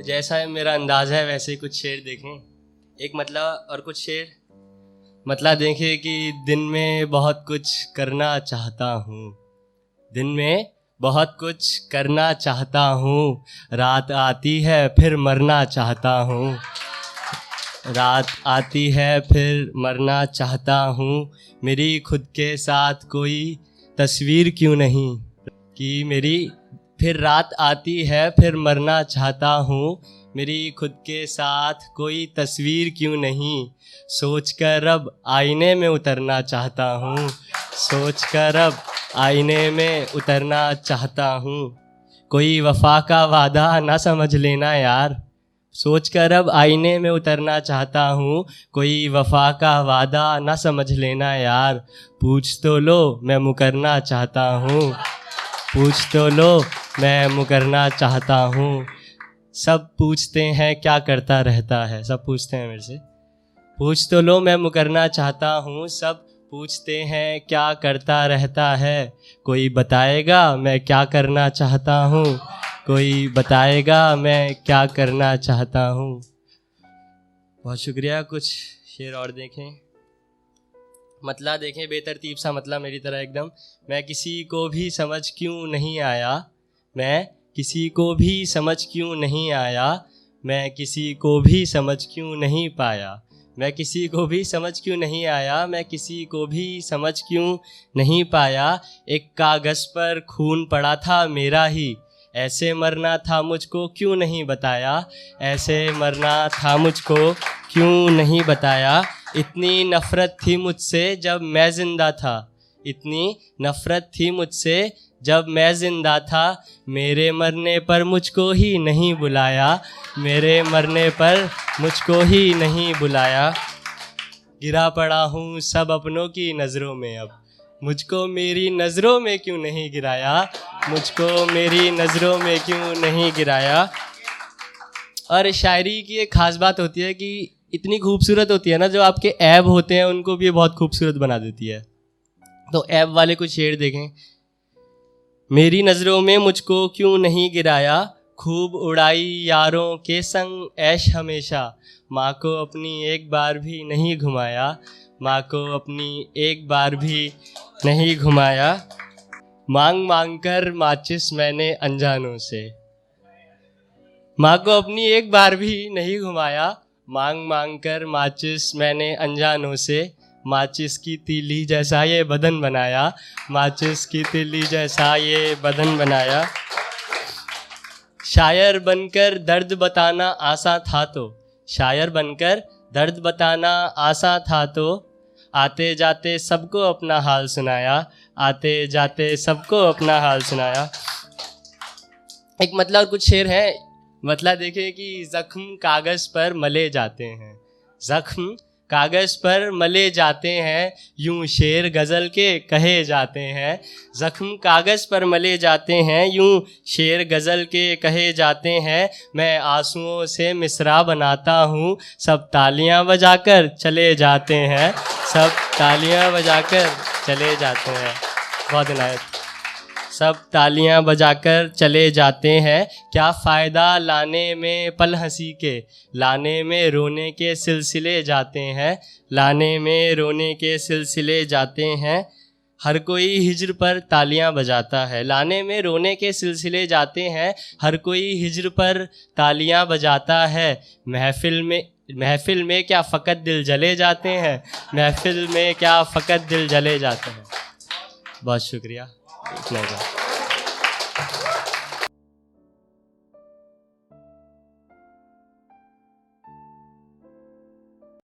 तो जैसा मेरा अंदाज़ है, वैसे ही कुछ शेर देखें। एक मतलब और कुछ शेर। मतलब देखें कि दिन में बहुत कुछ करना चाहता हूँ। दिन में बहुत कुछ करना चाहता हूँ। रात आती है, फिर मरना चाहता हूँ। रात आती है, फिर मरना चाहता हूँ। मेरी खुद के साथ कोई तस्वीर क्यों नहीं? कि मेरी फिर रात आती है, फिर मरना चाहता हूँ। मेरी खुद के साथ कोई तस्वीर क्यों नहीं? सोच कर अब आईने में उतरना चाहता हूँ। सोच कर अब आईने में उतरना चाहता हूँ। कोई वफा का वादा ना समझ लेना यार। सोच कर अब आईने में उतरना चाहता हूँ। कोई वफा का वादा ना समझ लेना यार। पूछ तो लो, मैं मुकरना चाहता हूँ। पूछ तो लो, मैं मुकरना चाहता हूँ। सब पूछते हैं क्या करता रहता है, सब पूछते हैं मेरे से। पूछ तो लो, मैं मुकरना चाहता हूँ, सब पूछते हैं क्या करता रहता है। कोई बताएगा, मैं क्या करना चाहता हूँ। कोई बताएगा, मैं क्या करना चाहता हूँ। बहुत शुक्रिया, कुछ शेर और देखें। मतला देखें, बेतरतीब सा मतला मेरी तरह एकदम। मैं किसी को भी समझ क्यों नहीं आया? मैं किसी को भी समझ क्यों नहीं आया? मैं किसी को भी समझ क्यों नहीं पाया? मैं किसी को भी समझ क्यों नहीं आया? मैं किसी को भी समझ क्यों नहीं पाया? एक कागज़ पर खून पड़ा था मेरा ही। ऐसे मरना था मुझको क्यों नहीं बताया? ऐसे मरना था मुझको क्यों नहीं बताया? इतनी नफ़रत थी मुझसे जब मैं ज़िंदा था। इतनी नफ़रत थी मुझसे जब मैं ज़िंदा था। मेरे मरने पर मुझको ही नहीं बुलाया। मेरे मरने पर मुझको ही नहीं बुलाया। गिरा पड़ा हूँ सब अपनों की नज़रों में अब। मुझको मेरी नज़रों में क्यों नहीं गिराया? मुझको मेरी नज़रों में क्यों नहीं गिराया? और शायरी की एक ख़ास बात होती है कि इतनी खूबसूरत होती है ना, जो आपके ऐब होते हैं, उनको भी बहुत खूबसूरत बना देती है। तो ऐब वाले कुछ शेर देखें। मेरी नज़रों में मुझको क्यों नहीं गिराया? खूब उड़ाई यारों के संग ऐश हमेशा। माँ को अपनी एक बार भी नहीं घुमाया। माँ को अपनी एक बार भी नहीं घुमाया। मांग मांग कर माचिस मैंने अनजानों से। माँ को अपनी एक बार भी नहीं घुमाया। मांग मांग कर माचिस मैंने अनजानों से, माचिस की तीली जैसा ये बदन बनाया, माचिस की तीली जैसा ये बदन बनाया। शायर बनकर दर्द बताना आसा था तो शायर बनकर दर्द बताना आसा था तो आते जाते सबको अपना हाल सुनाया, आते जाते सबको अपना हाल सुनाया। एक मतलब कुछ शेर है मतलब देखे कि जख्म कागज़ पर मले जाते हैं। जख्म कागज़ पर मले जाते हैं, यूँ शेर गज़ल के कहे जाते हैं। ज़ख्म कागज़ पर मले जाते हैं, यूँ शेर गज़ल के कहे जाते हैं। मैं आंसुओं से मिसरा बनाता हूँ, सब तालियाँ बजाकर चले जाते हैं, सब तालियाँ बजाकर चले जाते हैं। बहुत इनायत सब तालियाँ बजाकर चले जाते हैं। क्या फ़ायदा लाने में पल हँसी के? लाने में रोने के सिलसिले जाते हैं। लाने में रोने के सिलसिले जाते हैं। हर कोई हिजर पर तालियाँ बजाता है। लाने में रोने के सिलसिले जाते हैं। हर कोई हिजर पर तालियाँ बजाता है। महफिल में महफिल में क्या फ़कत दिल जले जाते हैं? महफिल में क्या फ़कत दिल जले जाते हैं? बहुत शुक्रिया। इतना